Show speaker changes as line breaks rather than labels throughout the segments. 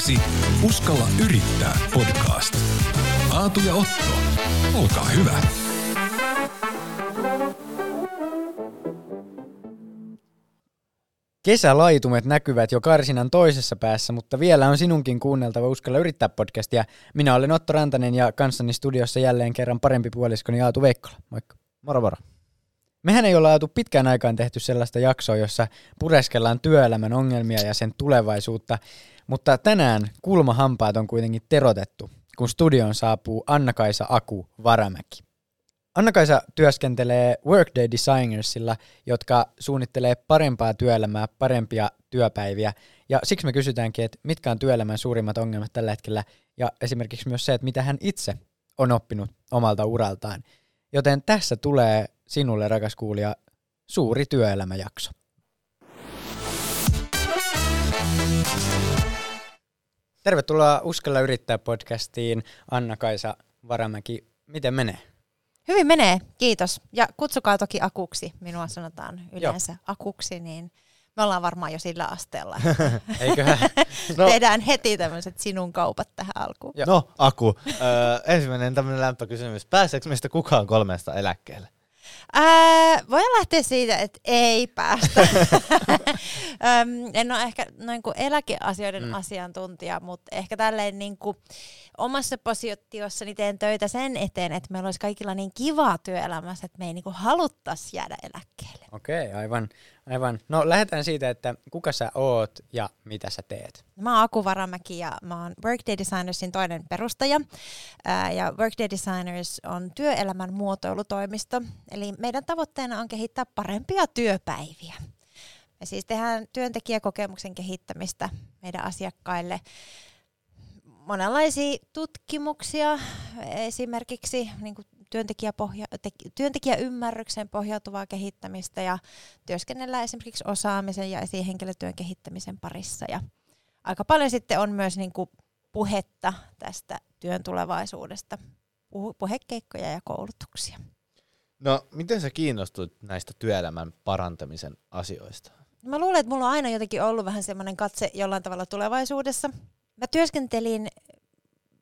Seuraavaksi Uskalla yrittää podcast. Aatu ja Otto, olkaa hyvä.
Kesälaitumet näkyvät jo karsinan toisessa päässä, mutta vielä on sinunkin kuunneltava Uskalla yrittää podcastia. Minä olen Otto Rantanen ja kanssani studiossa jälleen kerran parempi puoliskoni Aatu Veikkola. Moikka.
Moro moro.
Mehän ei olla Aatu pitkään aikaan tehty sellaista jaksoa, jossa pureskellaan työelämän ongelmia ja sen tulevaisuutta, mutta tänään kulmahampaat on kuitenkin terotettu, kun studioon saapuu Anna-Kaisa Aku Varamäki. Anna-Kaisa työskentelee Workday Designersilla, jotka suunnittelee parempaa työelämää, parempia työpäiviä. Ja siksi me kysytäänkin, että mitkä on työelämän suurimmat ongelmat tällä hetkellä, ja esimerkiksi myös se, että mitä hän itse on oppinut omalta uraltaan. Joten tässä tulee sinulle, rakas kuulija, suuri työelämäjakso. Tervetuloa Uskalla yrittää podcastiin, Anna-Kaisa Varamäki. Miten menee?
Hyvin menee, kiitos. Ja kutsukaa toki akuksi, minua sanotaan yleensä Joo. akuksi, niin me ollaan varmaan jo sillä asteella.
Eiköhän?
No. Tehdään heti tämmöiset sinun kaupat tähän alkuun.
Joo. No, Aku, öö, ensimmäinen tämmöinen lämpökysymys. Pääseekö meistä kukaan kolmesta eläkkeelle?
Ää, voi lähteä siitä, että ei päästä. en ole ehkä noin kuin eläkeasioiden mm. asiantuntija, mutta ehkä tälleen niin kuin omassa positiossani teen töitä sen eteen, että meillä olisi kaikilla niin kivaa työelämässä, että me ei niin kuin haluttaisi jäädä eläkkeelle.
Okei, okay, aivan, aivan. No lähdetään siitä, että kuka sä oot ja mitä sä teet.
Mä oon Aku Varamäki ja mä oon Workday Designersin toinen perustaja. Ää, ja Workday Designers on työelämän muotoilutoimisto, eli meidän tavoitteena on kehittää parempia työpäiviä. Me siis tehdään työntekijäkokemuksen kehittämistä meidän asiakkaille monenlaisia tutkimuksia, esimerkiksi niin kuin työntekijäpohja, te, työntekijäymmärryksen pohjautuvaa kehittämistä ja työskennellään esimerkiksi osaamisen ja esihenkilötyön kehittämisen parissa. Ja aika paljon sitten on myös niin kuin puhetta tästä työn tulevaisuudesta, puhekeikkoja ja koulutuksia.
No, miten sä kiinnostut näistä työelämän parantamisen asioista?
Mä luulen, että mulla on aina jotenkin ollut vähän semmoinen katse jollain tavalla tulevaisuudessa. Mä työskentelin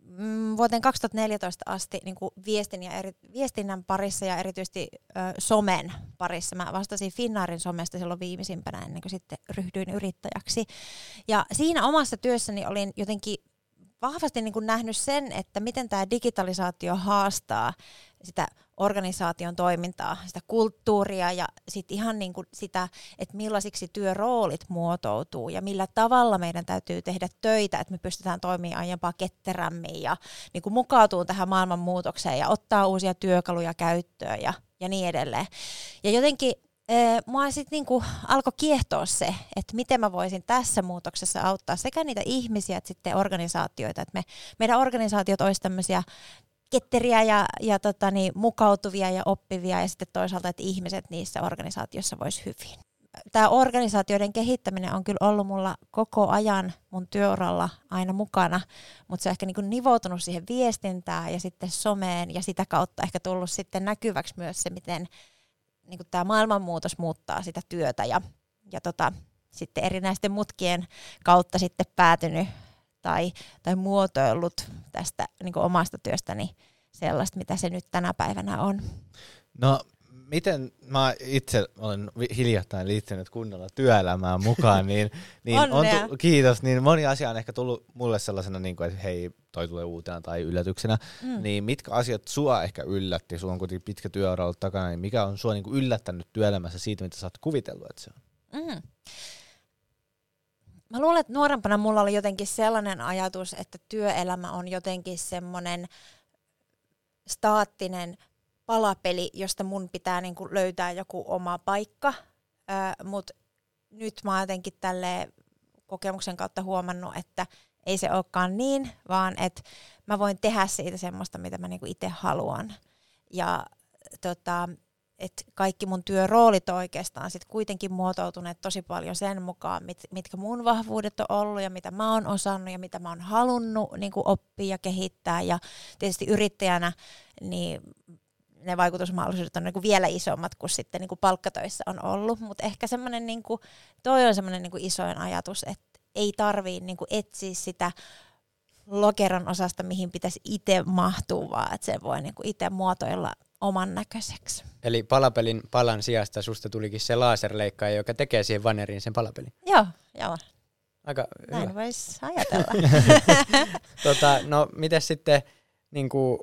mm, vuoteen 2014 asti niin kuin viestin ja eri, viestinnän parissa ja erityisesti ö, somen parissa. Mä vastasin Finnaarin somesta silloin viimeisimpänä ennen kuin sitten ryhdyin yrittäjäksi. Ja siinä omassa työssäni olin jotenkin vahvasti niin kuin nähnyt sen, että miten tämä digitalisaatio haastaa sitä organisaation toimintaa, sitä kulttuuria ja sit ihan niin kuin sitä, että millaisiksi työroolit muotoutuu ja millä tavalla meidän täytyy tehdä töitä, että me pystytään toimimaan aiempaa ketterämmin ja niin kuin mukautuu tähän maailmanmuutokseen ja ottaa uusia työkaluja käyttöön ja, ja niin edelleen. Ja jotenkin Ee, mua sitten niinku alkoi kiehtoa se, että miten mä voisin tässä muutoksessa auttaa sekä niitä ihmisiä että sitten organisaatioita. Että me, meidän organisaatiot olisi tämmöisiä ketteriä ja, ja tota niin, mukautuvia ja oppivia ja sitten toisaalta, että ihmiset niissä organisaatioissa vois hyvin. Tämä organisaatioiden kehittäminen on kyllä ollut mulla koko ajan mun työuralla aina mukana, mutta se on ehkä niin nivoutunut siihen viestintään ja sitten someen ja sitä kautta ehkä tullut sitten näkyväksi myös se, miten niin tämä maailmanmuutos muuttaa sitä työtä ja, ja tota, sitten erinäisten mutkien kautta sitten päätynyt tai, tai muotoillut tästä niin omasta työstäni sellaista, mitä se nyt tänä päivänä on.
No miten mä itse olen hiljattain liittynyt kunnolla työelämään mukaan, niin, niin on tu- kiitos, niin moni asia on ehkä tullut mulle sellaisena, niin kuin, että hei, toi tulee uutena tai yllätyksenä, mm. niin mitkä asiat sua ehkä yllätti, sulla on kuitenkin pitkä työura ollut takana, niin mikä on sua niin kuin yllättänyt työelämässä siitä, mitä sä oot kuvitellut, että se on? Mm.
Mä luulen, että nuorempana mulla oli jotenkin sellainen ajatus, että työelämä on jotenkin semmoinen staattinen palapeli, josta mun pitää niinku löytää joku oma paikka. Mutta nyt mä oon jotenkin tälle kokemuksen kautta huomannut, että ei se olekaan niin, vaan että mä voin tehdä siitä semmoista, mitä mä niinku itse haluan. Ja tota, että kaikki mun työroolit on oikeastaan sit kuitenkin muotoutuneet tosi paljon sen mukaan, mit, mitkä mun vahvuudet on ollut ja mitä mä oon osannut ja mitä mä oon halunnut niin oppia ja kehittää. Ja tietysti yrittäjänä niin ne vaikutusmahdollisuudet on niin vielä isommat kuin sitten niin kuin palkkatöissä on ollut. Mutta ehkä semmoinen, niin toi on semmoinen niin isoin ajatus, että ei tarvii niin etsiä sitä lokeron osasta, mihin pitäisi itse mahtua, vaan että se voi niin kuin itse muotoilla oman näköiseksi.
Eli palapelin palan sijasta susta tulikin se laserleikkaaja, joka tekee siihen vanneriin sen palapelin.
Joo, joo.
Aika
Näin voisi ajatella.
tota, no, miten sitten niin kuin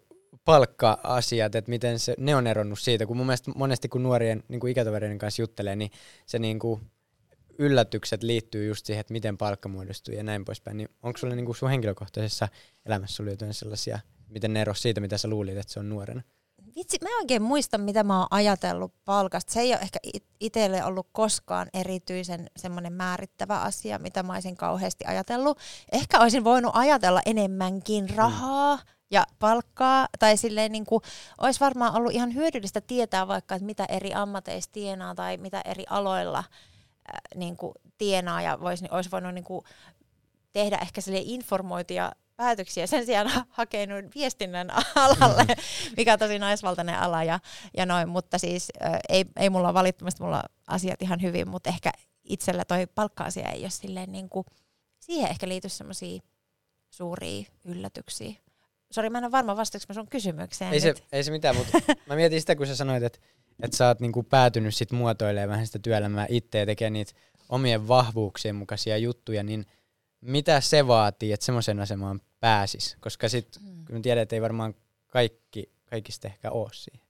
palkka-asiat, että miten se, ne on eronnut siitä, kun mun mielestä monesti kun nuorien niin kuin ikätovereiden kanssa juttelee, niin se niin kuin yllätykset liittyy just siihen, että miten palkka muodostuu ja näin poispäin. Niin onko sulla niin kuin sun henkilökohtaisessa elämässä sulla jotain sellaisia, miten ne ero siitä, mitä sä luulit, että se on nuorena?
Vitsi, mä en oikein muista, mitä mä oon ajatellut palkasta. Se ei ole ehkä itselle ollut koskaan erityisen semmoinen määrittävä asia, mitä mä olisin kauheasti ajatellut. Ehkä olisin voinut ajatella enemmänkin mm. rahaa, mm ja palkkaa, tai silleen niin kuin, olisi varmaan ollut ihan hyödyllistä tietää vaikka, että mitä eri ammateissa tienaa tai mitä eri aloilla äh, niin kuin tienaa ja vois, olisi voinut niin kuin, tehdä ehkä sille informoituja päätöksiä sen sijaan hakenut viestinnän alalle, mikä on tosi naisvaltainen ala ja, ja noin, mutta siis äh, ei, ei mulla ole valittomasti, mulla asiat ihan hyvin, mutta ehkä itsellä toi palkka-asia ei ole silleen niin kuin, siihen ehkä liity semmoisia suuria yllätyksiä. Sori, mä en ole varma vastaanko sun kysymykseen
ei
nyt.
se, ei se mitään, mutta mä mietin sitä, kun sä sanoit, että, että sä oot niinku päätynyt sit muotoilemaan vähän sitä työelämää itse ja tekemään niitä omien vahvuuksien mukaisia juttuja, niin mitä se vaatii, että semmoisen asemaan pääsis? Koska sit, hmm. kun tiedät, että ei varmaan kaikki, kaikista ehkä ole siihen.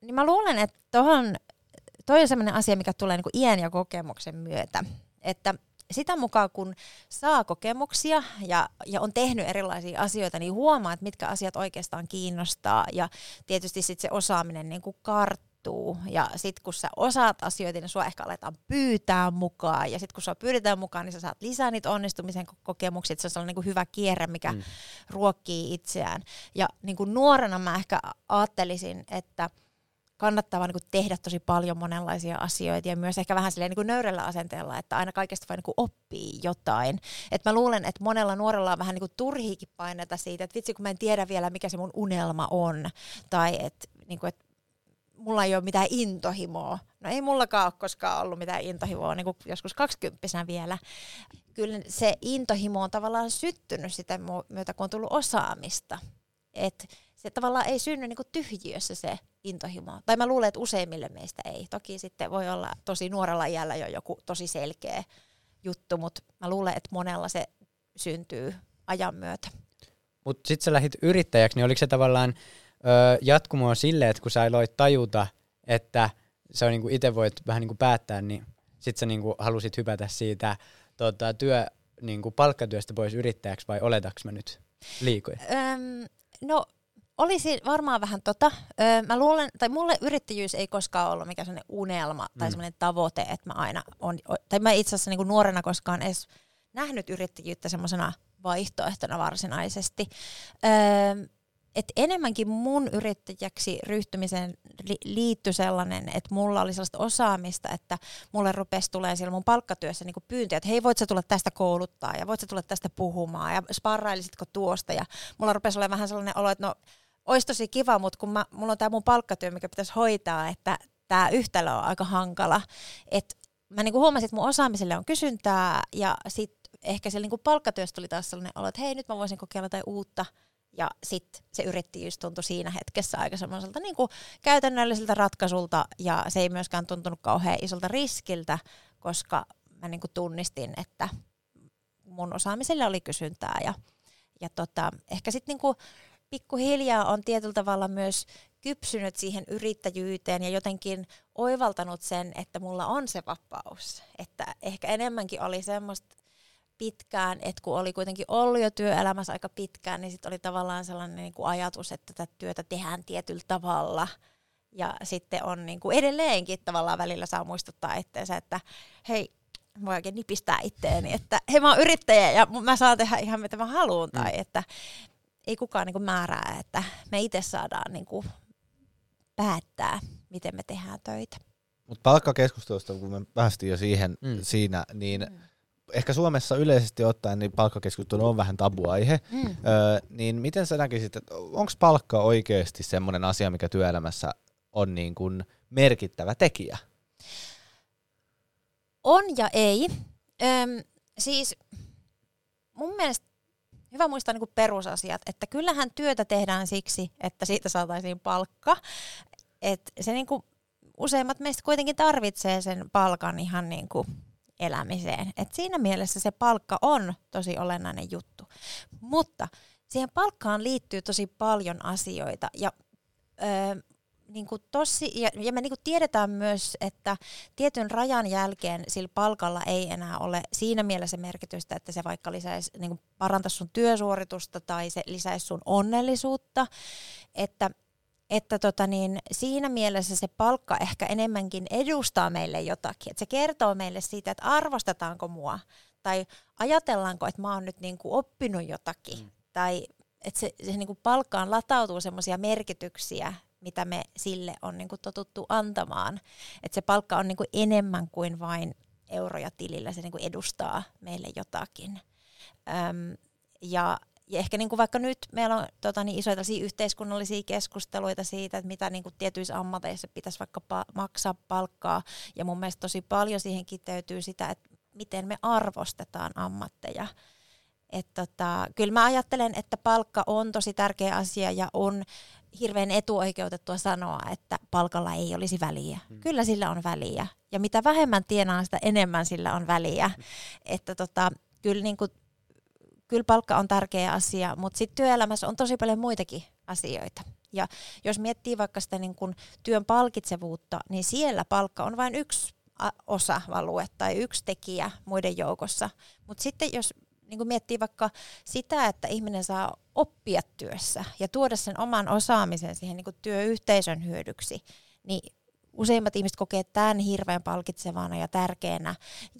Niin mä luulen, että tohon, toi on semmoinen asia, mikä tulee niinku iän ja kokemuksen myötä. Että sitä mukaan, kun saa kokemuksia ja, ja on tehnyt erilaisia asioita, niin huomaa, että mitkä asiat oikeastaan kiinnostaa. Ja tietysti sitten se osaaminen niin kuin karttuu. Ja sitten kun sä osaat asioita, niin sua ehkä aletaan pyytää mukaan. Ja sitten kun sua pyydetään mukaan, niin sä saat lisää niitä onnistumisen kokemuksia. Se on sellainen niin hyvä kierre, mikä mm. ruokkii itseään. Ja niin kuin nuorena mä ehkä ajattelisin, että – kannattaa vaan niin tehdä tosi paljon monenlaisia asioita ja myös ehkä vähän silleen niin nöyrällä asenteella, että aina kaikesta voi niin oppii jotain. Et mä luulen, että monella nuorella on vähän niin turhiikin paineta siitä, että vitsi kun mä en tiedä vielä mikä se mun unelma on tai että niin kuin, että mulla ei ole mitään intohimoa. No ei mullakaan ole koskaan ollut mitään intohimoa, niin kuin joskus kaksikymppisenä vielä. Kyllä se intohimo on tavallaan syttynyt sitä myötä, kun on tullut osaamista. Että se tavallaan ei synny niin tyhjiössä se intohimo. Tai mä luulen, että useimmille meistä ei. Toki sitten voi olla tosi nuorella iällä jo joku tosi selkeä juttu, mutta mä luulen, että monella se syntyy ajan myötä.
Mutta sitten sä lähdit yrittäjäksi, niin oliko se tavallaan ö, jatkumoa sille, että kun sä aloit tajuta, että sä niinku itse voit vähän niinku päättää, niin sitten sä niinku halusit hypätä siitä tota, työ, niinku palkkatyöstä pois yrittäjäksi vai oletaks mä nyt liikoja?
Öm, no olisi varmaan vähän tota. Öö, mä luulen, tai mulle yrittäjyys ei koskaan ollut mikään sellainen unelma tai mm. sellainen tavoite, että mä aina on, tai mä itse asiassa niin nuorena koskaan edes nähnyt yrittäjyyttä semmoisena vaihtoehtona varsinaisesti. Öö, et enemmänkin mun yrittäjäksi ryhtymiseen li- liittyi sellainen, että mulla oli sellaista osaamista, että mulle rupesi tulee siellä mun palkkatyössä niin pyyntöjä, että hei voit sä tulla tästä kouluttaa ja voit sä tulla tästä puhumaan ja sparrailisitko tuosta ja mulla rupesi olemaan vähän sellainen olo, että no olisi tosi kiva, mutta kun mä, mulla on tämä mun palkkatyö, mikä pitäisi hoitaa, että tämä yhtälö on aika hankala. Et mä niinku huomasin, että mun osaamiselle on kysyntää ja sitten ehkä siellä niinku palkkatyössä tuli taas sellainen olo, että hei nyt mä voisin kokeilla jotain uutta. Ja sitten se yrittäjyys tuntui siinä hetkessä aika semmoiselta niinku käytännölliseltä ratkaisulta ja se ei myöskään tuntunut kauhean isolta riskiltä, koska mä niinku tunnistin, että mun osaamiselle oli kysyntää ja, ja tota, ehkä sitten niinku pikkuhiljaa on tietyllä tavalla myös kypsynyt siihen yrittäjyyteen ja jotenkin oivaltanut sen, että mulla on se vapaus. Että ehkä enemmänkin oli semmoista pitkään, että kun oli kuitenkin ollut jo työelämässä aika pitkään, niin sitten oli tavallaan sellainen niin kuin ajatus, että tätä työtä tehdään tietyllä tavalla. Ja sitten on niin kuin edelleenkin tavallaan välillä saa muistuttaa itseensä, että hei, voi oikein nipistää itteeni, että hei mä oon yrittäjä ja mä saan tehdä ihan mitä mä haluan. Mm. Tai että ei kukaan niin kuin määrää, että me itse saadaan niin kuin päättää, miten me tehdään töitä.
Mutta palkkakeskustelusta, kun me päästiin jo siihen mm. siinä, niin mm. Ehkä Suomessa yleisesti ottaen niin palkkakeskustelu on vähän tabuaihe. Mm. Öö, niin miten sä näkisit, että onko palkka oikeasti semmoinen asia, mikä työelämässä on niin kuin merkittävä tekijä?
On ja ei. Öm, siis mun mielestä hyvä muistaa niin perusasiat, että kyllähän työtä tehdään siksi, että siitä saataisiin palkka. Et se niin kuin, useimmat meistä kuitenkin tarvitsee sen palkan ihan niin kuin elämiseen. Et siinä mielessä se palkka on tosi olennainen juttu. Mutta siihen palkkaan liittyy tosi paljon asioita ja öö, niin kuin tossi, ja, ja me niin kuin tiedetään myös, että tietyn rajan jälkeen sillä palkalla ei enää ole siinä mielessä merkitystä, että se vaikka lisäisi, niin kuin parantaisi sun työsuoritusta tai se lisäisi sun onnellisuutta, että että tota niin, siinä mielessä se palkka ehkä enemmänkin edustaa meille jotakin. Että se kertoo meille siitä, että arvostetaanko mua tai ajatellaanko, että mä oon nyt niin kuin oppinut jotakin. Mm. Tai että se, se niin kuin palkkaan latautuu semmoisia merkityksiä, mitä me sille on niin kuin totuttu antamaan. Että se palkka on niin kuin enemmän kuin vain euroja tilillä, se niin kuin edustaa meille jotakin. Öm, ja, ja ehkä niin kuin vaikka nyt meillä on tota, niin isoja yhteiskunnallisia keskusteluita siitä, että mitä niin kuin tietyissä ammateissa pitäisi vaikka pa- maksaa palkkaa. Ja mun mielestä tosi paljon siihen kiteytyy sitä, että miten me arvostetaan ammatteja. Et tota, kyllä mä ajattelen, että palkka on tosi tärkeä asia ja on hirveän etuoikeutettua sanoa, että palkalla ei olisi väliä. Mm. Kyllä sillä on väliä. Ja mitä vähemmän tienaa, sitä enemmän sillä on väliä. Mm. Että tota, kyllä, niin kuin, kyllä palkka on tärkeä asia, mutta sitten työelämässä on tosi paljon muitakin asioita. Ja jos miettii vaikka sitä niin kuin työn palkitsevuutta, niin siellä palkka on vain yksi osa-value tai yksi tekijä muiden joukossa. Mutta sitten jos niin kuin miettii vaikka sitä, että ihminen saa oppia työssä ja tuoda sen oman osaamisen siihen niin työyhteisön hyödyksi, niin useimmat ihmiset kokee tämän hirveän palkitsevana ja tärkeänä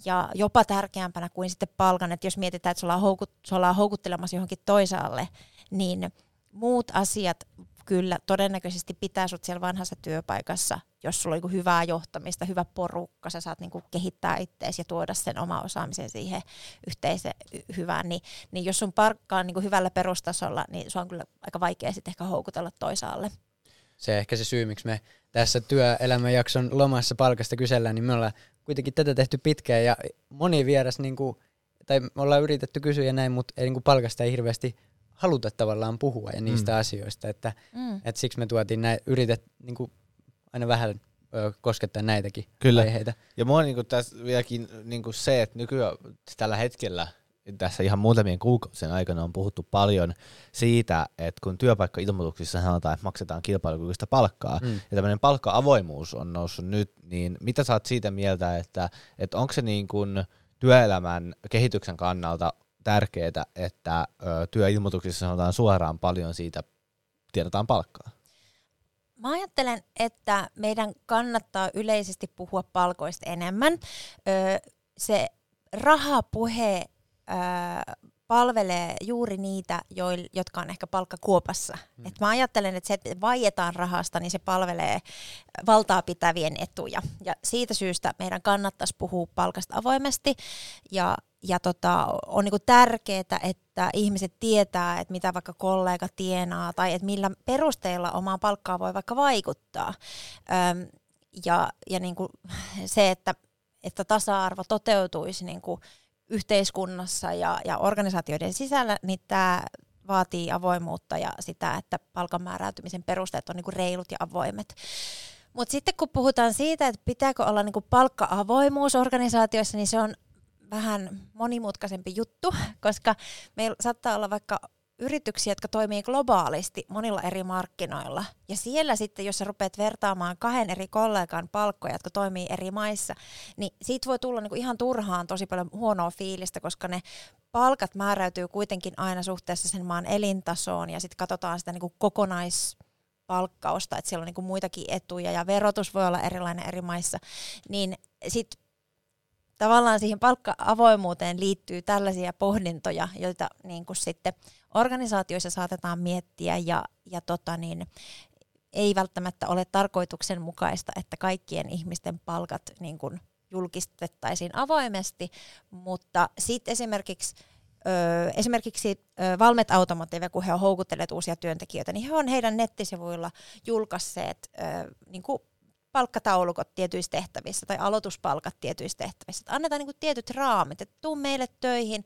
ja jopa tärkeämpänä kuin sitten palkan, että jos mietitään, että se ollaan, houkut, se ollaan houkuttelemassa johonkin toisaalle, niin muut asiat kyllä todennäköisesti pitää sut siellä vanhassa työpaikassa, jos sulla on niin hyvää johtamista, hyvä porukka, sä saat niin kehittää itseäsi ja tuoda sen oma osaamisen siihen yhteiseen hyvään, niin, niin jos sun parkka on niin hyvällä perustasolla, niin se on kyllä aika vaikea sitten ehkä houkutella toisaalle.
Se ehkä se syy, miksi me tässä työelämän jakson lomassa palkasta kysellään, niin me ollaan kuitenkin tätä tehty pitkään ja moni vieras, niin kuin, tai me ollaan yritetty kysyä ja näin, mutta ei, niin kuin palkasta ei hirveästi haluta tavallaan puhua ja niistä mm. asioista, että mm. et siksi me tuotiin näin, yritet niin kuin aina vähän ö, koskettaa näitäkin Kyllä. aiheita.
Ja mua niin kuin tässä vieläkin niin kuin se, että nykyään tällä hetkellä tässä ihan muutamien kuukausien aikana on puhuttu paljon siitä, että kun työpaikka-ilmoituksissa sanotaan, että maksetaan kilpailukykyistä palkkaa, mm. ja tämmöinen palkka-avoimuus on noussut nyt, niin mitä saat siitä mieltä, että, että onko se niin kuin työelämän kehityksen kannalta tärkeää, että ö, työilmoituksissa sanotaan suoraan paljon siitä, tiedotaan palkkaa?
Mä ajattelen, että meidän kannattaa yleisesti puhua palkoista enemmän. Ö, se rahapuhe palvelee juuri niitä, joil, jotka on ehkä palkkakuopassa. Mm. Et mä ajattelen, että se, että vaietaan rahasta, niin se palvelee valtaa pitävien etuja. Ja siitä syystä meidän kannattaisi puhua palkasta avoimesti ja ja tota, on niinku tärkeää, että ihmiset tietää, että mitä vaikka kollega tienaa tai että millä perusteella omaan palkkaan voi vaikka vaikuttaa. Öm, ja ja niinku se, että, että tasa-arvo toteutuisi niinku yhteiskunnassa ja, ja organisaatioiden sisällä, niin tämä vaatii avoimuutta ja sitä, että palkan määräytymisen perusteet on niinku reilut ja avoimet. Mutta sitten kun puhutaan siitä, että pitääkö olla niinku palkka-avoimuus organisaatioissa, niin se on vähän monimutkaisempi juttu, koska meillä saattaa olla vaikka yrityksiä, jotka toimii globaalisti monilla eri markkinoilla. Ja siellä sitten, jos sä rupeat vertaamaan kahden eri kollegan palkkoja, jotka toimii eri maissa, niin siitä voi tulla niinku ihan turhaan tosi paljon huonoa fiilistä, koska ne palkat määräytyy kuitenkin aina suhteessa sen maan elintasoon ja sitten katsotaan sitä niinku kokonaispalkkausta, että siellä on niinku muitakin etuja ja verotus voi olla erilainen eri maissa, niin sitten tavallaan siihen palkka-avoimuuteen liittyy tällaisia pohdintoja, joita niin kuin sitten organisaatioissa saatetaan miettiä ja, ja tota niin, ei välttämättä ole tarkoituksenmukaista, että kaikkien ihmisten palkat niin kuin julkistettaisiin avoimesti, mutta sitten esimerkiksi Öö, esimerkiksi öö, Valmet Automotive, kun he on houkutelleet uusia työntekijöitä, niin he on heidän nettisivuilla julkaisseet öö, niin kuin palkkataulukot tietyissä tehtävissä tai aloituspalkat tietyissä tehtävissä. Että annetaan niin kuin tietyt raamit, että tuu meille töihin,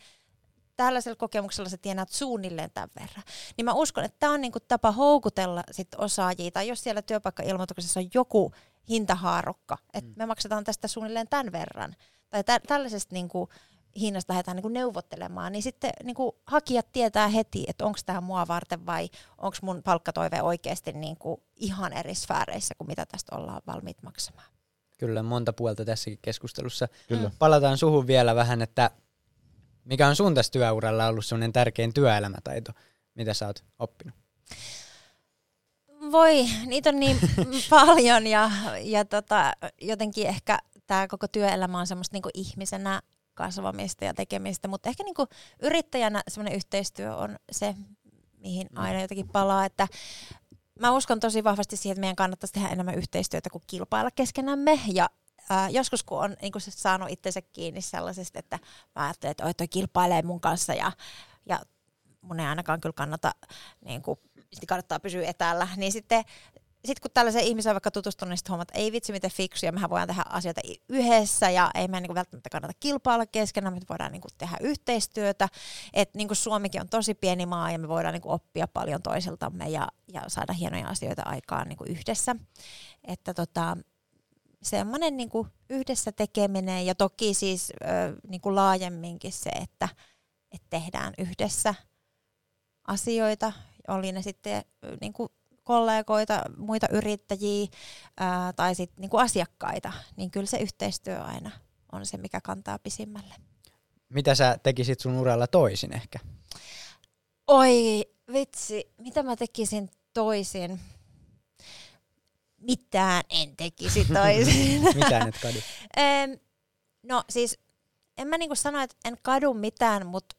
tällaisella kokemuksella sä tienaat suunnilleen tämän verran. Niin mä uskon, että tämä on niinku tapa houkutella sit osaajia, tai jos siellä työpaikkailmoituksessa on joku hintahaarukka, että mm. me maksetaan tästä suunnilleen tämän verran, tai tä- tällaisesta niinku hinnasta lähdetään niinku neuvottelemaan, niin sitten niinku hakijat tietää heti, että onko tämä mua varten vai onko mun palkkatoive oikeasti niinku ihan eri sfääreissä kuin mitä tästä ollaan valmiit maksamaan.
Kyllä, monta puolta tässäkin keskustelussa. Kyllä. Palataan suhun vielä vähän, että mikä on sun tässä työuralla ollut sellainen tärkein työelämätaito, mitä sä oot oppinut?
Voi, niitä on niin paljon ja, ja tota, jotenkin ehkä tämä koko työelämä on semmoista niinku ihmisenä kasvamista ja tekemistä, mutta ehkä niinku yrittäjänä semmoinen yhteistyö on se, mihin mm. aina jotenkin palaa, että mä uskon tosi vahvasti siihen, että meidän kannattaisi tehdä enemmän yhteistyötä kuin kilpailla keskenämme ja ää, joskus kun on niin kun saanut itsensä kiinni sellaisesta, että mä ajattelen, että oi toi kilpailee mun kanssa ja, ja mun ei ainakaan kyllä kannata, niin kuin, kannattaa pysyä etäällä, niin sitten sitten kun tällaisen ihmisen vaikka tutustunut, niin sitten huomaat, että ei vitsi miten fiksuja, mehän voidaan tehdä asioita yhdessä ja ei meidän niin välttämättä kannata kilpailla keskenään, me voidaan niin kuin tehdä yhteistyötä. Että niin kuin Suomikin on tosi pieni maa ja me voidaan niin kuin oppia paljon toisiltamme ja, ja saada hienoja asioita aikaan niin kuin yhdessä. Että tota, semmoinen niin kuin yhdessä tekeminen ja toki siis ö, niin kuin laajemminkin se, että, että tehdään yhdessä asioita, oli ne sitten niin kuin kollegoita, muita yrittäjiä ää, tai sitten niinku asiakkaita, niin kyllä se yhteistyö aina on se, mikä kantaa pisimmälle.
Mitä sä tekisit sun uralla toisin ehkä?
Oi vitsi, mitä mä tekisin toisin? Mitään en tekisi toisin.
mitään et kadu?
no siis en mä niinku sano, että en kadu mitään, mutta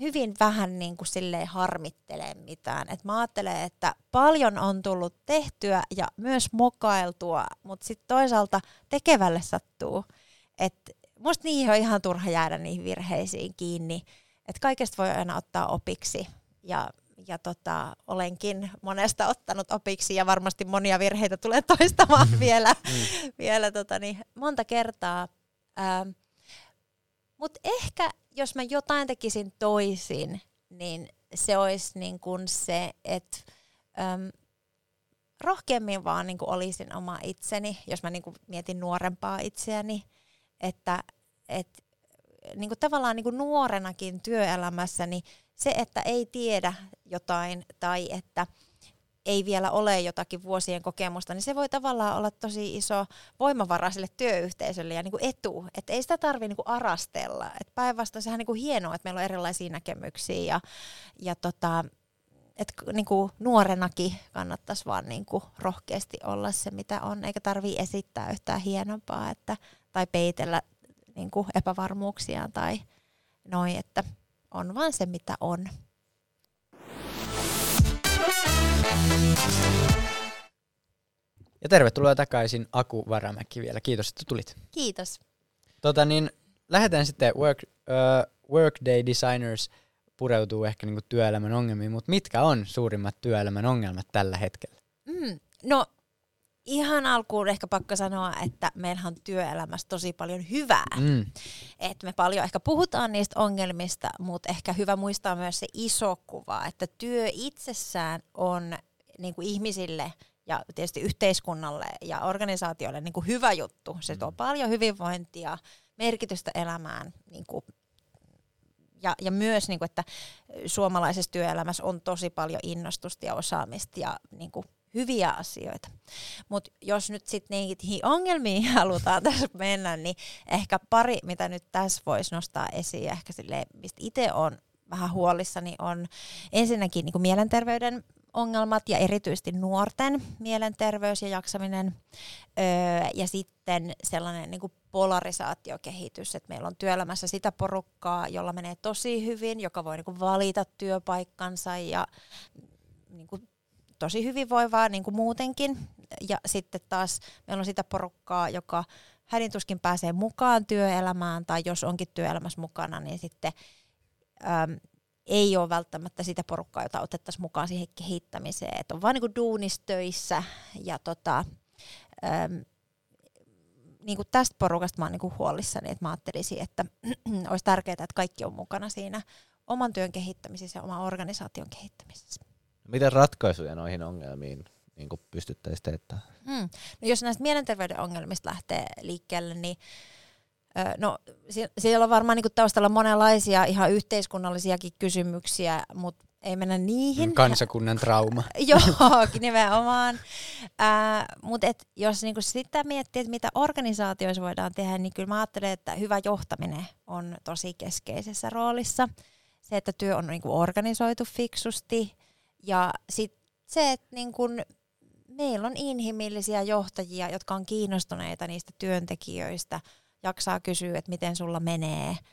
hyvin vähän niin kuin silleen harmittelee mitään. Et mä ajattelen, että paljon on tullut tehtyä ja myös mokailtua, mutta sitten toisaalta tekevälle sattuu. Et musta niihin on ihan turha jäädä niihin virheisiin kiinni. Et kaikesta voi aina ottaa opiksi ja, ja tota, olenkin monesta ottanut opiksi ja varmasti monia virheitä tulee toistamaan vielä, mm. vielä tota, niin, monta kertaa. Ähm, mutta ehkä jos mä jotain tekisin toisin, niin se olisi niin kuin se, että äm, rohkeammin vaan niin kuin olisin oma itseni, jos mä niin kuin mietin nuorempaa itseäni, että et, niin kuin tavallaan niin kuin nuorenakin työelämässä, niin se, että ei tiedä jotain tai että ei vielä ole jotakin vuosien kokemusta, niin se voi tavallaan olla tosi iso voimavara sille työyhteisölle ja niin kuin etu. Että ei sitä tarvitse niin arastella. Et päinvastoin sehän on niin hienoa, että meillä on erilaisia näkemyksiä ja, ja tota, että niin kuin nuorenakin kannattaisi vaan niin kuin rohkeasti olla se, mitä on, eikä tarvii esittää yhtään hienompaa että, tai peitellä niin kuin epävarmuuksiaan tai noin, että on vaan se, mitä on.
Ja tervetuloa takaisin Aku Varamäki vielä. Kiitos, että tulit.
Kiitos.
Tota niin, lähdetään sitten work, uh, Workday Designers pureutuu ehkä niinku työelämän ongelmiin, mutta mitkä on suurimmat työelämän ongelmat tällä hetkellä?
Mm, no ihan alkuun ehkä pakko sanoa, että meillähän on työelämässä tosi paljon hyvää. Mm. Et me paljon ehkä puhutaan niistä ongelmista, mutta ehkä hyvä muistaa myös se iso kuva, että työ itsessään on niin kuin ihmisille ja tietysti yhteiskunnalle ja organisaatioille niin kuin hyvä juttu. Se tuo mm. paljon hyvinvointia, merkitystä elämään niin kuin ja, ja myös, niin kuin, että suomalaisessa työelämässä on tosi paljon innostusta ja osaamista ja niin kuin, hyviä asioita. Mutta jos nyt sitten niihin ongelmiin halutaan tässä mennä, niin ehkä pari, mitä nyt tässä voisi nostaa esiin, ehkä sille, mistä itse on vähän huolissani, on ensinnäkin niin mielenterveyden ongelmat ja erityisesti nuorten mielenterveys ja jaksaminen öö, ja sitten sellainen niin polarisaatiokehitys, että meillä on työelämässä sitä porukkaa, jolla menee tosi hyvin, joka voi niin valita työpaikkansa ja niin kuin tosi hyvinvoivaa niin kuin muutenkin. Ja sitten taas meillä on sitä porukkaa, joka hädintuskin pääsee mukaan työelämään, tai jos onkin työelämässä mukana, niin sitten äm, ei ole välttämättä sitä porukkaa, jota otettaisiin mukaan siihen kehittämiseen. Et on vaan niin duunistöissä ja tota, äm, niin kuin tästä porukasta mä oon niin kuin huolissani, että mä ajattelisin, että olisi tärkeää, että kaikki on mukana siinä oman työn kehittämisessä ja oman organisaation kehittämisessä.
Miten ratkaisuja noihin ongelmiin niin pystyttäisiin teettämään?
Hmm. No jos näistä mielenterveyden ongelmista lähtee liikkeelle, niin No, siellä on varmaan niin taustalla monenlaisia ihan yhteiskunnallisiakin kysymyksiä, mutta ei mennä niihin.
Kansakunnan trauma.
Joo, nimenomaan. Äh, Mutta jos niinku sitä miettii, että mitä organisaatioissa voidaan tehdä, niin kyllä mä ajattelen, että hyvä johtaminen on tosi keskeisessä roolissa. Se, että työ on niinku organisoitu fiksusti ja sit se, että niinku meillä on inhimillisiä johtajia, jotka on kiinnostuneita niistä työntekijöistä, jaksaa kysyä, että miten sulla menee –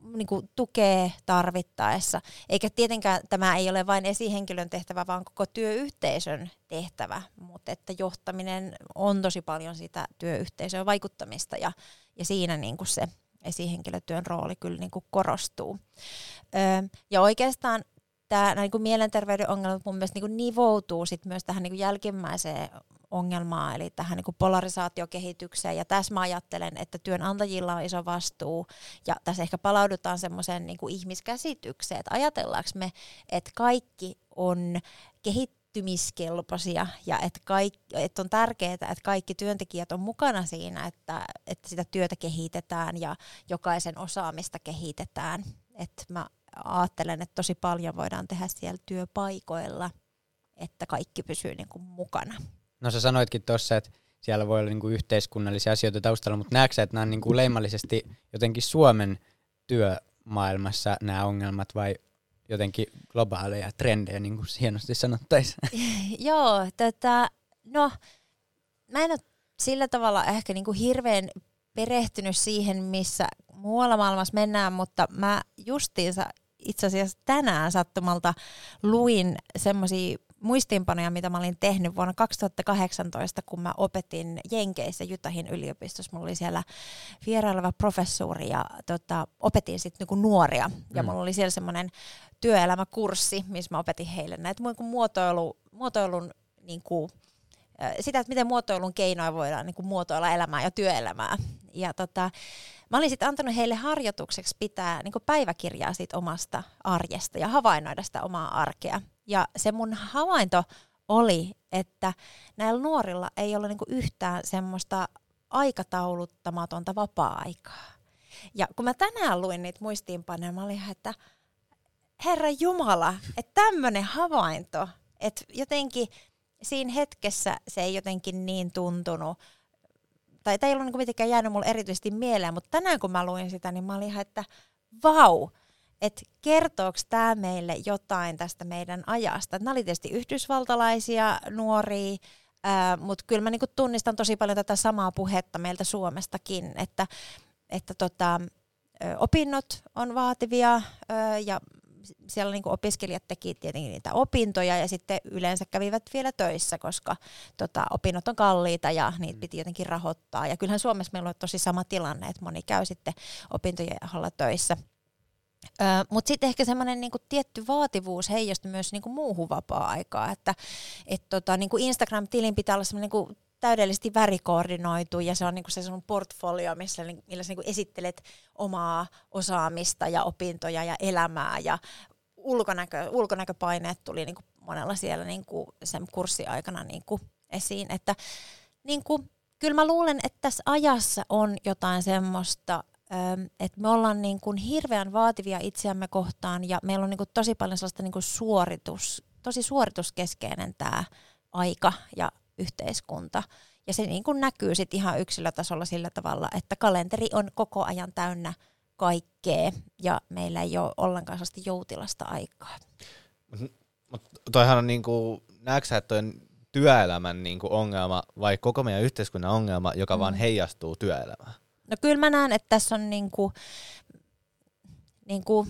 niin kuin tukee tarvittaessa. Eikä tietenkään tämä ei ole vain esihenkilön tehtävä, vaan koko työyhteisön tehtävä, mutta että johtaminen on tosi paljon sitä työyhteisöön vaikuttamista ja, ja siinä niin kuin se esihenkilötyön rooli kyllä niin kuin korostuu. Öö, ja oikeastaan tämä niin kuin mielenterveyden ongelmat mun mielestä niin kuin nivoutuu sit myös tähän niin kuin jälkimmäiseen ongelmaa, eli tähän niin kuin polarisaatiokehitykseen. Ja tässä mä ajattelen, että työnantajilla on iso vastuu, ja tässä ehkä palaudutaan semmoiseen niin ihmiskäsitykseen, että ajatellaanko me, että kaikki on kehittymiskelpoisia ja että, kaikki, että on tärkeää, että kaikki työntekijät on mukana siinä, että, että sitä työtä kehitetään ja jokaisen osaamista kehitetään. Että mä ajattelen, että tosi paljon voidaan tehdä siellä työpaikoilla, että kaikki pysyy niin kuin mukana.
No sä sanoitkin tuossa, että siellä voi olla niinku yhteiskunnallisia asioita taustalla, mutta näetkö että nämä on niinku leimallisesti jotenkin Suomen työmaailmassa nämä ongelmat vai jotenkin globaaleja trendejä, niin kuin hienosti sanottaisiin?
Joo, tätä, no mä en ole sillä tavalla ehkä niinku hirveän perehtynyt siihen, missä muualla maailmassa mennään, mutta mä justiinsa itse asiassa tänään sattumalta luin semmoisia muistiinpanoja, mitä mä olin tehnyt vuonna 2018, kun mä opetin Jenkeissä Jutahin yliopistossa. Mulla oli siellä vieraileva professuuri ja tota, opetin sitten niinku nuoria. Ja mm. mulla oli siellä semmoinen työelämäkurssi, missä mä opetin heille näitä niinku muotoilu, muotoilun niinku, sitä, että miten muotoilun keinoja voidaan niin kuin muotoilla elämää ja työelämää. Ja tota, mä olin sitten antanut heille harjoitukseksi pitää niin kuin päiväkirjaa siitä omasta arjesta ja havainnoida sitä omaa arkea. Ja se mun havainto oli, että näillä nuorilla ei ole niinku yhtään semmoista aikatauluttamatonta vapaa-aikaa. Ja kun mä tänään luin niitä muistiinpanoja, mä olin että Herra Jumala, että tämmöinen havainto, että jotenkin siinä hetkessä se ei jotenkin niin tuntunut, tai tämä ei ollut niinku mitenkään jäänyt mulle erityisesti mieleen, mutta tänään kun mä luin sitä, niin mä olin ihan, että vau, että kertooko tämä meille jotain tästä meidän ajasta. Nämä oli tietysti yhdysvaltalaisia nuoria, mutta kyllä mä niinku tunnistan tosi paljon tätä samaa puhetta meiltä Suomestakin, että, että tota, opinnot on vaativia ö, ja siellä niinku opiskelijat teki tietenkin niitä opintoja ja sitten yleensä kävivät vielä töissä, koska tota, opinnot on kalliita ja niitä piti jotenkin rahoittaa. Ja kyllähän Suomessa meillä on tosi sama tilanne, että moni käy sitten opintojen alla töissä. Mutta sitten ehkä semmoinen niinku tietty vaativuus heijastui myös niinku muuhun vapaa-aikaa, että et tota, niinku Instagram-tilin pitää olla semmoinen niinku täydellisesti värikoordinoitu ja se on niinku se sun portfolio, missä, millä sä niinku esittelet omaa osaamista ja opintoja ja elämää ja ulkonäkö, ulkonäköpaineet tuli niinku monella siellä niinku sen kurssin aikana niinku esiin, että niinku, kyllä mä luulen, että tässä ajassa on jotain semmoista että me ollaan niin kuin hirveän vaativia itseämme kohtaan ja meillä on niin kuin tosi paljon sellaista niin kuin suoritus, tosi suorituskeskeinen tämä aika ja yhteiskunta. Ja se niin kuin näkyy sitten ihan yksilötasolla sillä tavalla, että kalenteri on koko ajan täynnä kaikkea ja meillä ei ole ollenkaan sellaista joutilasta aikaa.
Mutta toihan on niin kuin, näetkö että toi työelämän niin kuin ongelma vai koko meidän yhteiskunnan ongelma, joka mm. vaan heijastuu työelämään?
No kyllä mä näen, että tässä on niinku, niinku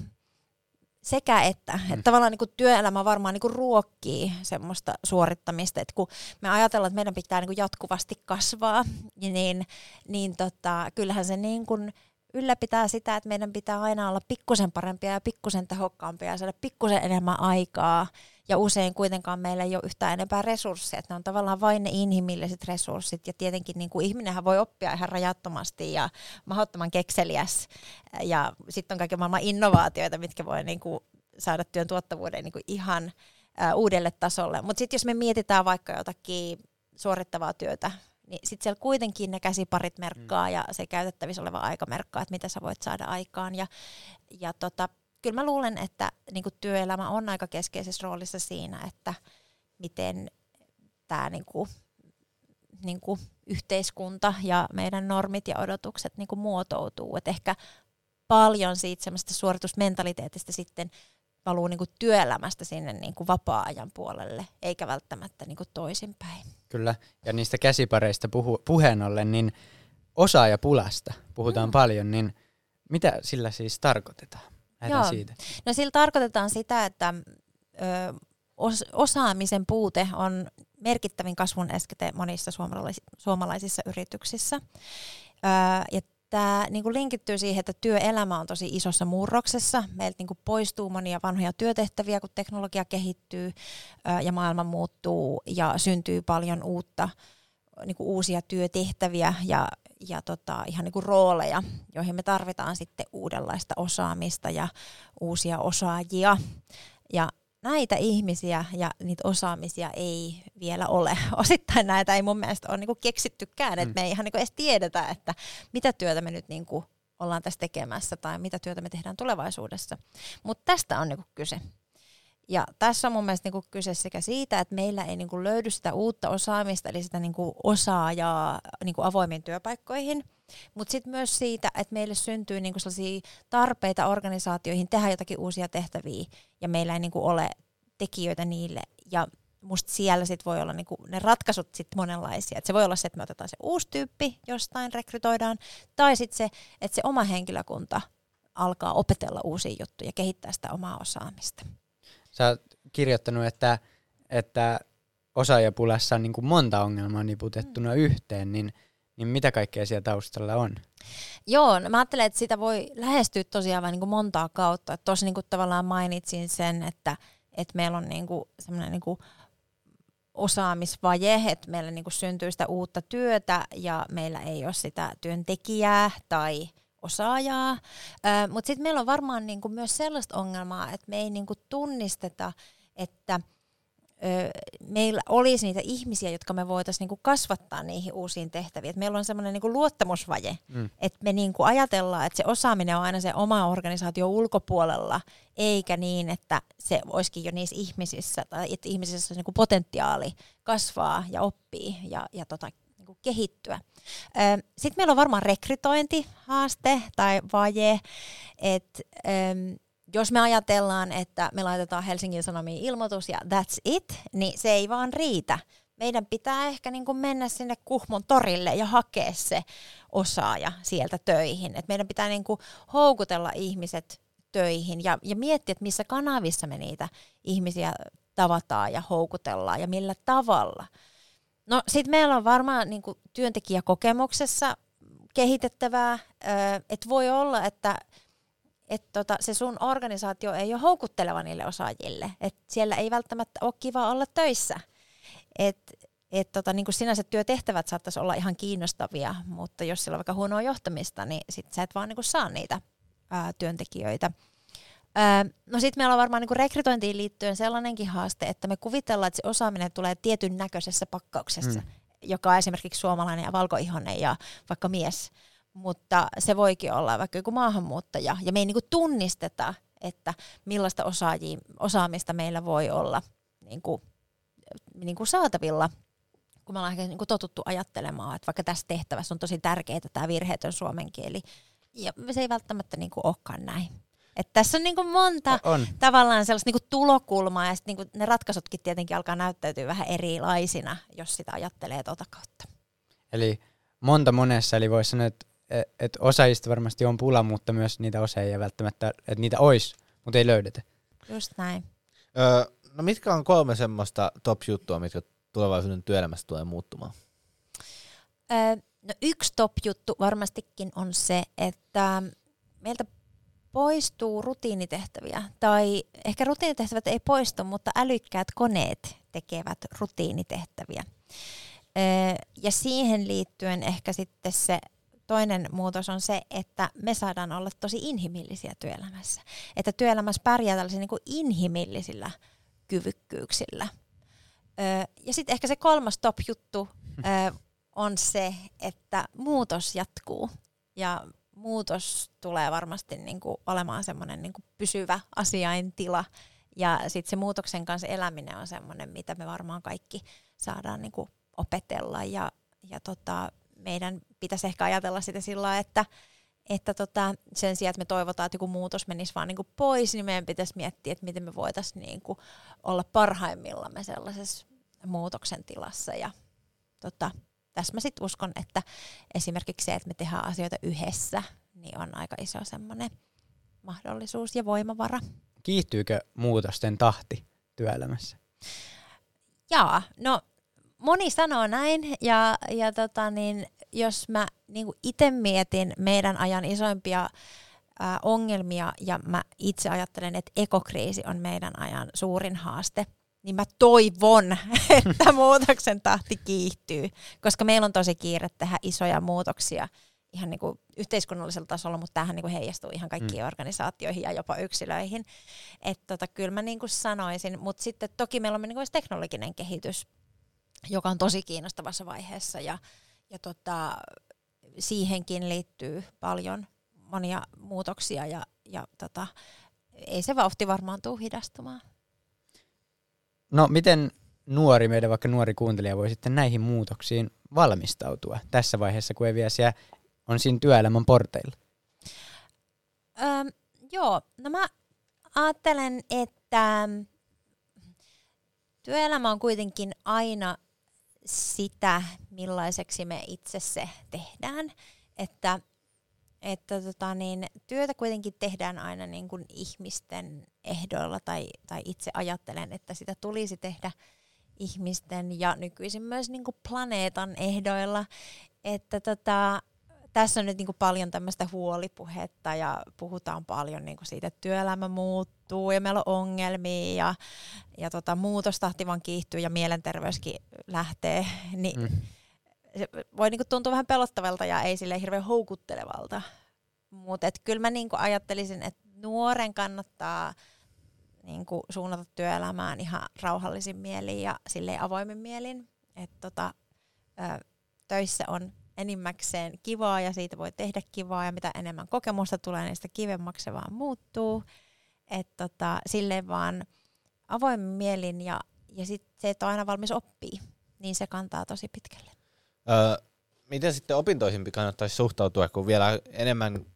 sekä että. Mm. että tavallaan niinku työelämä varmaan niinku ruokkii semmoista suorittamista, että kun me ajatellaan, että meidän pitää niinku jatkuvasti kasvaa, niin, niin tota, kyllähän se niinku ylläpitää sitä, että meidän pitää aina olla pikkusen parempia ja pikkusen tehokkaampia ja saada pikkusen enemmän aikaa. Ja usein kuitenkaan meillä ei ole yhtään enempää resursseja, ne on tavallaan vain ne inhimilliset resurssit. Ja tietenkin niin kuin ihminenhän voi oppia ihan rajattomasti ja mahdottoman kekseliäs. Ja sitten on kaiken maailman innovaatioita, mitkä voi niin kuin saada työn tuottavuuden niin kuin ihan uudelle tasolle. Mutta sitten jos me mietitään vaikka jotakin suorittavaa työtä, niin sitten siellä kuitenkin ne käsiparit merkkaa mm. ja se käytettävissä oleva aika merkkaa, että mitä sä voit saada aikaan. Ja, ja tota, kyllä mä luulen, että niin työelämä on aika keskeisessä roolissa siinä, että miten tämä niin kuin, niin kuin yhteiskunta ja meidän normit ja odotukset niin kuin muotoutuu. Et ehkä paljon siitä semmoista suoritusmentaliteetista sitten valuu niin kuin työelämästä sinne niin kuin vapaa-ajan puolelle, eikä välttämättä niin kuin toisinpäin.
Kyllä, ja niistä käsipareista puhu, puheen ollen, niin osaajapulasta puhutaan mm. paljon, niin mitä sillä siis tarkoitetaan? Joo. siitä.
No sillä tarkoitetaan sitä, että ö, os, osaamisen puute on merkittävin kasvun eskete monissa suomalais- suomalaisissa yrityksissä. Ö, ja tämä niin linkittyy siihen, että työelämä on tosi isossa murroksessa. Meiltä niin poistuu monia vanhoja työtehtäviä, kun teknologia kehittyy ö, ja maailma muuttuu ja syntyy paljon uutta, niin uusia työtehtäviä ja ja tota, ihan niin kuin rooleja, joihin me tarvitaan sitten uudenlaista osaamista ja uusia osaajia. Ja näitä ihmisiä ja niitä osaamisia ei vielä ole. Osittain näitä ei mun mielestä ole niinku keksittykään, että mm. me ei ihan niinku edes tiedetä, että mitä työtä me nyt niinku ollaan tässä tekemässä tai mitä työtä me tehdään tulevaisuudessa. Mutta tästä on niinku kyse. Ja tässä on mun mielestä niinku kyse sekä siitä, että meillä ei niinku löydy sitä uutta osaamista, eli sitä niinku osaajaa niinku avoimiin työpaikkoihin, mutta sitten myös siitä, että meille syntyy niinku sellaisia tarpeita organisaatioihin tehdä jotakin uusia tehtäviä, ja meillä ei niinku ole tekijöitä niille. Ja musta siellä sit voi olla niinku ne ratkaisut sit monenlaisia. Et se voi olla se, että me otetaan se uusi tyyppi jostain, rekrytoidaan, tai sitten se, että se oma henkilökunta alkaa opetella uusia juttuja, kehittää sitä omaa osaamista.
Sä oot kirjoittanut, että, että osaajapulassa on niin monta ongelmaa niputettuna mm. yhteen, niin, niin mitä kaikkea siellä taustalla on?
Joo, no mä ajattelen, että sitä voi lähestyä tosiaan vain niin kuin montaa kautta. Tuossa niin kuin tavallaan mainitsin sen, että, että meillä on niin kuin semmoinen niin kuin osaamisvaje, että meillä niin kuin syntyy sitä uutta työtä ja meillä ei ole sitä työntekijää tai osaajaa. Mutta sitten meillä on varmaan niinku myös sellaista ongelmaa, että me ei niinku tunnisteta, että meillä olisi niitä ihmisiä, jotka me voitaisiin niinku kasvattaa niihin uusiin tehtäviin. Et meillä on semmoinen niinku luottamusvaje, mm. että me niinku ajatellaan, että se osaaminen on aina se oma organisaatio ulkopuolella, eikä niin, että se olisikin jo niissä ihmisissä, tai että ihmisissä on niinku potentiaali kasvaa ja oppii ja, ja tota, niinku kehittyä. Sitten meillä on varmaan rekrytointihaaste tai vaje, että jos me ajatellaan, että me laitetaan Helsingin Sanomiin ilmoitus ja that's it, niin se ei vaan riitä. Meidän pitää ehkä niin kuin mennä sinne Kuhmon torille ja hakea se osaaja sieltä töihin. Et meidän pitää niin kuin houkutella ihmiset töihin ja, ja miettiä, että missä kanavissa me niitä ihmisiä tavataan ja houkutellaan ja millä tavalla – No sitten meillä on varmaan niin kuin työntekijäkokemuksessa kehitettävää, että voi olla, että et tota, se sun organisaatio ei ole houkutteleva niille osaajille, että siellä ei välttämättä ole kiva olla töissä. Et, et tota, niin sinänsä työtehtävät saattaisi olla ihan kiinnostavia, mutta jos siellä on vaikka huonoa johtamista, niin sit sä et vaan niin saa niitä ää, työntekijöitä. Öö, no sitten meillä on varmaan niinku rekrytointiin liittyen sellainenkin haaste, että me kuvitellaan, että se osaaminen tulee tietyn näköisessä pakkauksessa, mm. joka on esimerkiksi suomalainen ja valkoihonen ja vaikka mies. Mutta se voikin olla vaikka joku maahanmuuttaja. Ja me ei niinku tunnisteta, että millaista osaajia, osaamista meillä voi olla niinku, niinku saatavilla kun me ollaan ehkä niinku totuttu ajattelemaan, että vaikka tässä tehtävässä on tosi tärkeää tämä virheetön suomen kieli, ja se ei välttämättä niinku olekaan näin. Et tässä on niinku monta on. tavallaan sellaista niinku tulokulmaa ja niinku ne ratkaisutkin tietenkin alkaa näyttäytyä vähän erilaisina, jos sitä ajattelee tuota kautta.
Eli monta monessa, eli voisi sanoa, että et osaajista varmasti on pula, mutta myös niitä osaajia välttämättä, että niitä olisi, mutta ei löydetä.
Just näin.
Öö, no mitkä on kolme semmoista top-juttua, mitkä tulevaisuuden työelämässä tulee muuttumaan?
Öö, no yksi top-juttu varmastikin on se, että meiltä poistuu rutiinitehtäviä, tai ehkä rutiinitehtävät ei poistu, mutta älykkäät koneet tekevät rutiinitehtäviä. Ja siihen liittyen ehkä sitten se toinen muutos on se, että me saadaan olla tosi inhimillisiä työelämässä. Että työelämässä pärjää tällaisilla niin inhimillisillä kyvykkyyksillä. Ja sitten ehkä se kolmas top-juttu on se, että muutos jatkuu. Ja muutos tulee varmasti niin kuin olemaan semmoinen niin pysyvä asiaintila. Ja sitten se muutoksen kanssa eläminen on semmoinen, mitä me varmaan kaikki saadaan niin kuin opetella. Ja, ja tota, meidän pitäisi ehkä ajatella sitä sillä että, että tota, sen sijaan, että me toivotaan, että joku muutos menisi vaan niin kuin pois, niin meidän pitäisi miettiä, että miten me voitaisiin niin kuin olla parhaimmillamme sellaisessa muutoksen tilassa. Ja tota, tässä mä sitten uskon, että esimerkiksi se, että me tehdään asioita yhdessä, niin on aika iso semmoinen mahdollisuus ja voimavara.
Kiihtyykö muutosten tahti työelämässä?
Jaa, no moni sanoo näin ja, ja tota niin, jos mä niin itse mietin meidän ajan isoimpia ää, ongelmia ja mä itse ajattelen, että ekokriisi on meidän ajan suurin haaste – niin mä toivon, että muutoksen tahti kiihtyy, koska meillä on tosi kiire tehdä isoja muutoksia ihan niin kuin yhteiskunnallisella tasolla, mutta tämähän niin kuin heijastuu ihan kaikkiin mm. organisaatioihin ja jopa yksilöihin. Että tota, kyllä mä niin kuin sanoisin, mutta sitten toki meillä on niin kuin teknologinen kehitys, joka on tosi kiinnostavassa vaiheessa ja, ja tota, siihenkin liittyy paljon monia muutoksia ja, ja tota, ei se vauhti varmaan tule hidastumaan.
No miten nuori, meidän vaikka nuori kuuntelija voi sitten näihin muutoksiin valmistautua tässä vaiheessa, kun ei vielä siellä on siinä työelämän porteilla?
Öm, joo, no mä ajattelen, että työelämä on kuitenkin aina sitä, millaiseksi me itse se tehdään. Että että tota niin, työtä kuitenkin tehdään aina niin kuin ihmisten ehdoilla tai, tai itse ajattelen, että sitä tulisi tehdä ihmisten ja nykyisin myös niin kuin planeetan ehdoilla. Että tota, tässä on nyt niin kuin paljon tämmöistä huolipuhetta ja puhutaan paljon niin kuin siitä, että työelämä muuttuu ja meillä on ongelmia ja, ja tota, muutostahti vaan kiihtyy ja mielenterveyskin lähtee. Niin, mm se voi niinku tuntua vähän pelottavalta ja ei sille hirveän houkuttelevalta. Mutta kyllä mä niinku ajattelisin, että nuoren kannattaa niinku suunnata työelämään ihan rauhallisin mielin ja avoimin mielin. Että tota, töissä on enimmäkseen kivaa ja siitä voi tehdä kivaa ja mitä enemmän kokemusta tulee, niin sitä kivemmaksi se vaan muuttuu. Että tota, silleen vaan avoimin mielin ja, ja sit se, että on aina valmis oppii, niin se kantaa tosi pitkälle.
Öö, miten sitten opintoihin kannattaisi suhtautua, kun vielä enemmän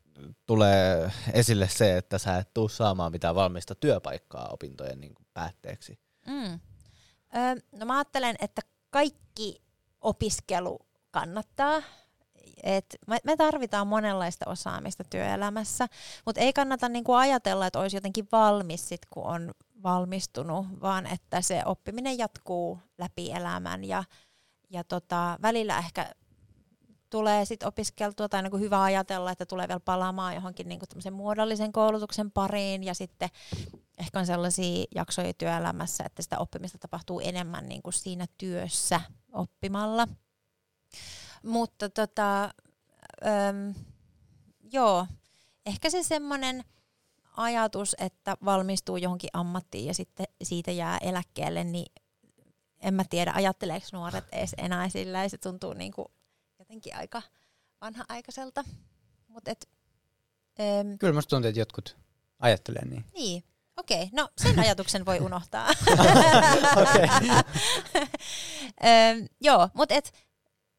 tulee esille se, että sä et tuu saamaan mitään valmista työpaikkaa opintojen niin kuin päätteeksi? Mm.
Öö, no mä ajattelen, että kaikki opiskelu kannattaa. Et me tarvitaan monenlaista osaamista työelämässä, mutta ei kannata niinku ajatella, että olisi jotenkin valmis sit, kun on valmistunut, vaan että se oppiminen jatkuu läpi elämän ja ja tota, välillä ehkä tulee sit opiskeltua tai niin hyvä ajatella, että tulee vielä palaamaan johonkin niin muodollisen koulutuksen pariin ja sitten ehkä on sellaisia jaksoja työelämässä, että sitä oppimista tapahtuu enemmän niin kuin siinä työssä oppimalla. Mutta tota, äm, joo, ehkä se semmoinen ajatus, että valmistuu johonkin ammattiin ja sitten siitä jää eläkkeelle, niin en mä tiedä, ajatteleeko nuoret edes enää sillä, ja se tuntuu niin kuin jotenkin aika vanha-aikaiselta. Mut et,
äm, Kyllä musta tuntuu, että jotkut ajattelee niin.
Niin, okei. Okay. No sen ajatuksen voi unohtaa. joo, mutta et,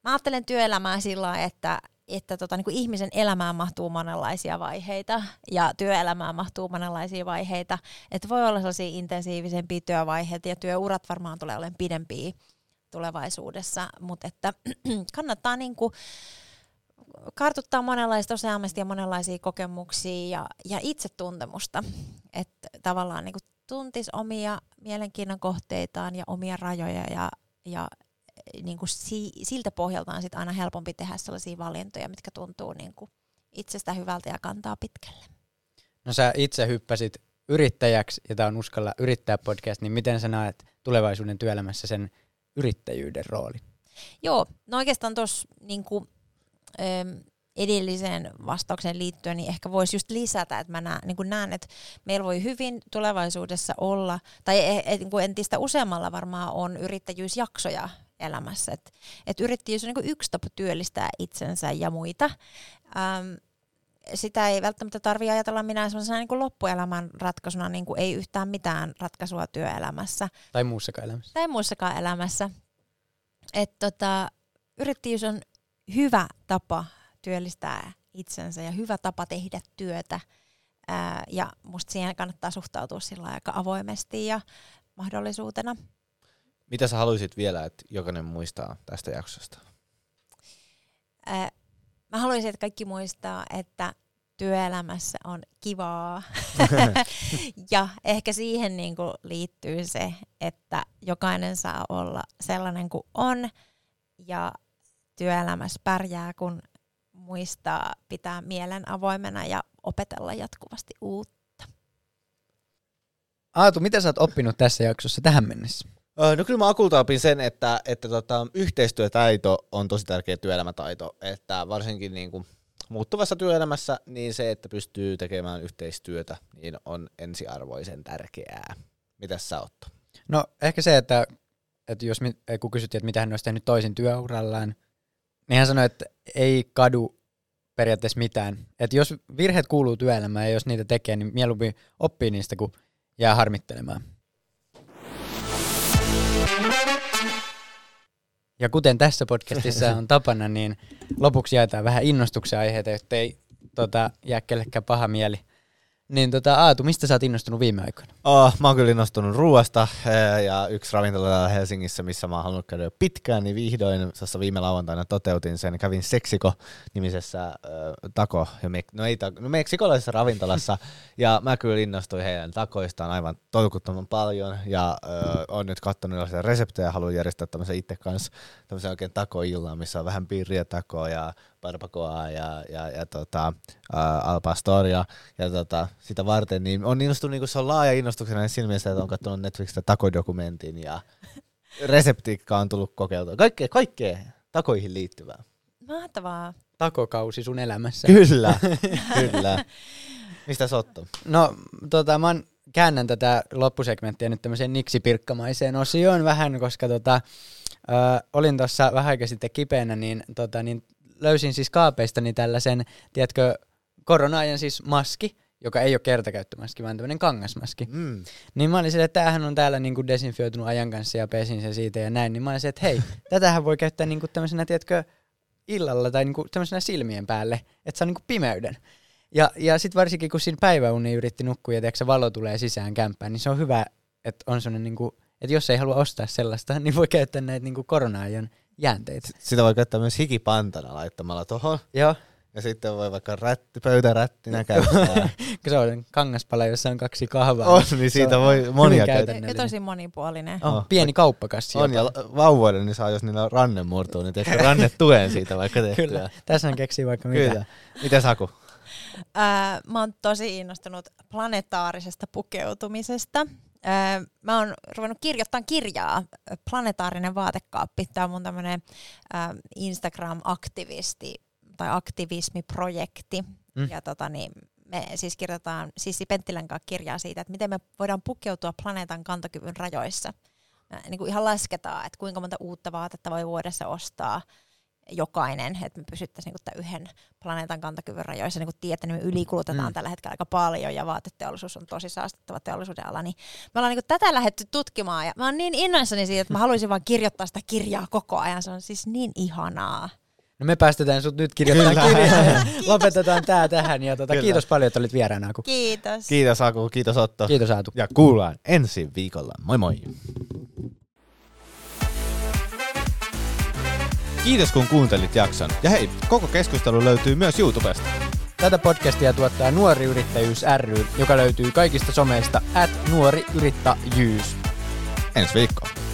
mä ajattelen työelämää sillä että että tota, niin kuin ihmisen elämään mahtuu monenlaisia vaiheita ja työelämään mahtuu monenlaisia vaiheita. Että voi olla sellaisia intensiivisempiä työvaiheita ja työurat varmaan tulee olemaan pidempiä tulevaisuudessa, mutta että kannattaa niin kuin kartuttaa monenlaista osaamista ja monenlaisia kokemuksia ja, ja itsetuntemusta, että tavallaan niin kuin tuntisi omia mielenkiinnon kohteitaan ja omia rajoja ja, ja niin kuin si, siltä pohjalta on sit aina helpompi tehdä sellaisia valintoja, mitkä tuntuu niin kuin itsestä hyvältä ja kantaa pitkälle.
No sä itse hyppäsit yrittäjäksi, ja tämä on Uskalla yrittää podcast, niin miten sä näet tulevaisuuden työelämässä sen yrittäjyyden rooli?
Joo, no oikeastaan tuossa niin edelliseen vastaukseen liittyen, niin ehkä voisi just lisätä, että mä näen, niin näen, että meillä voi hyvin tulevaisuudessa olla, tai e, e, niin kuin entistä useammalla varmaan on yrittäjyysjaksoja elämässä. Et, et yrittäjyys on niin yksi tapa työllistää itsensä ja muita. Ähm, sitä ei välttämättä tarvitse ajatella minä sellaisena niin loppuelämän ratkaisuna, niin kuin ei yhtään mitään ratkaisua työelämässä.
Tai muussakaan elämässä.
Tai muussakaan elämässä. Et tota, yrittäjyys on hyvä tapa työllistää itsensä ja hyvä tapa tehdä työtä. Ää, ja musta siihen kannattaa suhtautua sillä aika avoimesti ja mahdollisuutena.
Mitä sä haluaisit vielä, että jokainen muistaa tästä jaksosta?
Ää, mä haluaisin, että kaikki muistaa, että työelämässä on kivaa. ja ehkä siihen niin kuin liittyy se, että jokainen saa olla sellainen kuin on ja työelämässä pärjää, kun muistaa pitää mielen avoimena ja opetella jatkuvasti uutta.
Aatu, mitä sä oot oppinut tässä jaksossa tähän mennessä?
No kyllä mä Akulta opin sen, että, että tota, yhteistyötaito on tosi tärkeä työelämätaito, että varsinkin niin kuin muuttuvassa työelämässä niin se, että pystyy tekemään yhteistyötä, niin on ensiarvoisen tärkeää. Mitäs sä Otto?
No ehkä se, että, että jos kun kysyttiin, että mitä hän olisi tehnyt toisin työurallaan, niin hän sanoi, että ei kadu periaatteessa mitään. Että jos virheet kuuluu työelämään ja jos niitä tekee, niin mieluummin oppii niistä, kun jää harmittelemaan. Ja kuten tässä podcastissa on tapana, niin lopuksi jaetaan vähän innostuksen aiheita, jottei tota, jää kellekään paha mieli – niin tota, Aatu, mistä sä oot innostunut viime aikoina?
Oh, mä oon kyllä innostunut ruoasta eh, ja yksi ravintola Helsingissä, missä mä oon halunnut käydä jo pitkään, niin vihdoin tuossa viime lauantaina toteutin sen. Kävin Seksiko-nimisessä äh, tako, ja me, no ei tako, no meksikolaisessa ravintolassa ja mä kyllä innostuin heidän takoistaan aivan tolkuttoman paljon ja äh, on nyt katsonut erilaisia reseptejä, haluan järjestää tämmöisen itse kanssa tämmöisen oikein takoillan, missä on vähän piiriä takoa ja barbacoa ja, ja, ja tota, uh, al pastoria ja tota, sitä varten, niin on innostunut, niin se on laaja innostuksena siinä mielessä, että on katsonut Netflixistä takodokumentin ja reseptiikka on tullut kokeiltua. Kaikkea, kaikkea takoihin liittyvää.
Mahtavaa.
Takokausi sun elämässä.
Kyllä, kyllä. Mistä Sotto?
No, tota, mä käännän tätä loppusegmenttiä nyt tämmöiseen niksipirkkamaiseen osioon vähän, koska tota, ö, olin tuossa vähän aikaa sitten kipeänä, niin, tota, niin löysin siis kaapeistani tällaisen, tiedätkö, korona-ajan siis maski, joka ei ole kertakäyttömaski, vaan tämmöinen kangasmaski. Mm. Niin mä olin silleen, että tämähän on täällä niinku desinfioitunut ajan kanssa ja pesin sen siitä ja näin. Niin mä olin silleen, että hei, tätähän voi käyttää niinku tämmöisenä, tiedätkö, illalla tai niinku tämmöisenä silmien päälle, että saa niinku pimeyden. Ja, ja sitten varsinkin kun siinä päiväuni yritti nukkua ja tiedätkö, valo tulee sisään kämppään, niin se on hyvä, että on semmoinen niinku, että jos ei halua ostaa sellaista, niin voi käyttää näitä niinku korona-ajan jäänteitä.
Sitä voi käyttää myös hikipantana laittamalla tuohon.
Joo.
Ja sitten voi vaikka rätti, pöytärättinä käyttää.
Se on kangaspala, jossa on kaksi kahvaa.
On, niin siitä voi monia käyttää.
Ja tosi monipuolinen.
On, oh, pieni kauppakassi.
On, jopa. ja vauvoille niin saa, jos niillä ranne murtuu, niin teekö ranne tuen siitä vaikka tehtyä.
Kyllä, tässä on keksii vaikka mitä. Kyllä.
Miten Saku?
Äh, mä oon tosi innostunut planetaarisesta pukeutumisesta. Öö, mä oon ruvennut kirjoittamaan kirjaa, Planetaarinen vaatekaappi. Tämä on mun tämmönen öö, Instagram-aktivisti tai aktivismiprojekti. Mm. Ja tota, niin, me siis kirjoitetaan Sissi Penttilän kanssa kirjaa siitä, että miten me voidaan pukeutua planeetan kantokyvyn rajoissa. Me, niin kuin ihan lasketaan, että kuinka monta uutta vaatetta voi vuodessa ostaa – jokainen, että me pysyttäisiin niin tämän yhden planeetan kantakyvyn rajoissa. Niin kuin tiedätte, niin me ylikulutetaan mm. tällä hetkellä aika paljon ja vaateteollisuus on tosi saastuttava teollisuuden ala. Niin me ollaan niin kuin tätä lähdetty tutkimaan ja mä oon niin innoissani siitä, että mä haluaisin vaan kirjoittaa sitä kirjaa koko ajan. Se on siis niin ihanaa.
No me päästetään sut nyt kirjoittamaan kirjaa lopetetaan tää tähän. Ja tota, kiitos paljon, että olit vieraana Aku.
Kiitos.
Kiitos Aku, kiitos Otto.
Kiitos Aatu.
Ja kuullaan ensi viikolla. Moi moi. Kiitos kun kuuntelit jakson. Ja hei, koko keskustelu löytyy myös YouTubesta.
Tätä podcastia tuottaa Nuori Yrittäjyys ry, joka löytyy kaikista someista at nuori yrittäjyys.
Ensi viikkoon.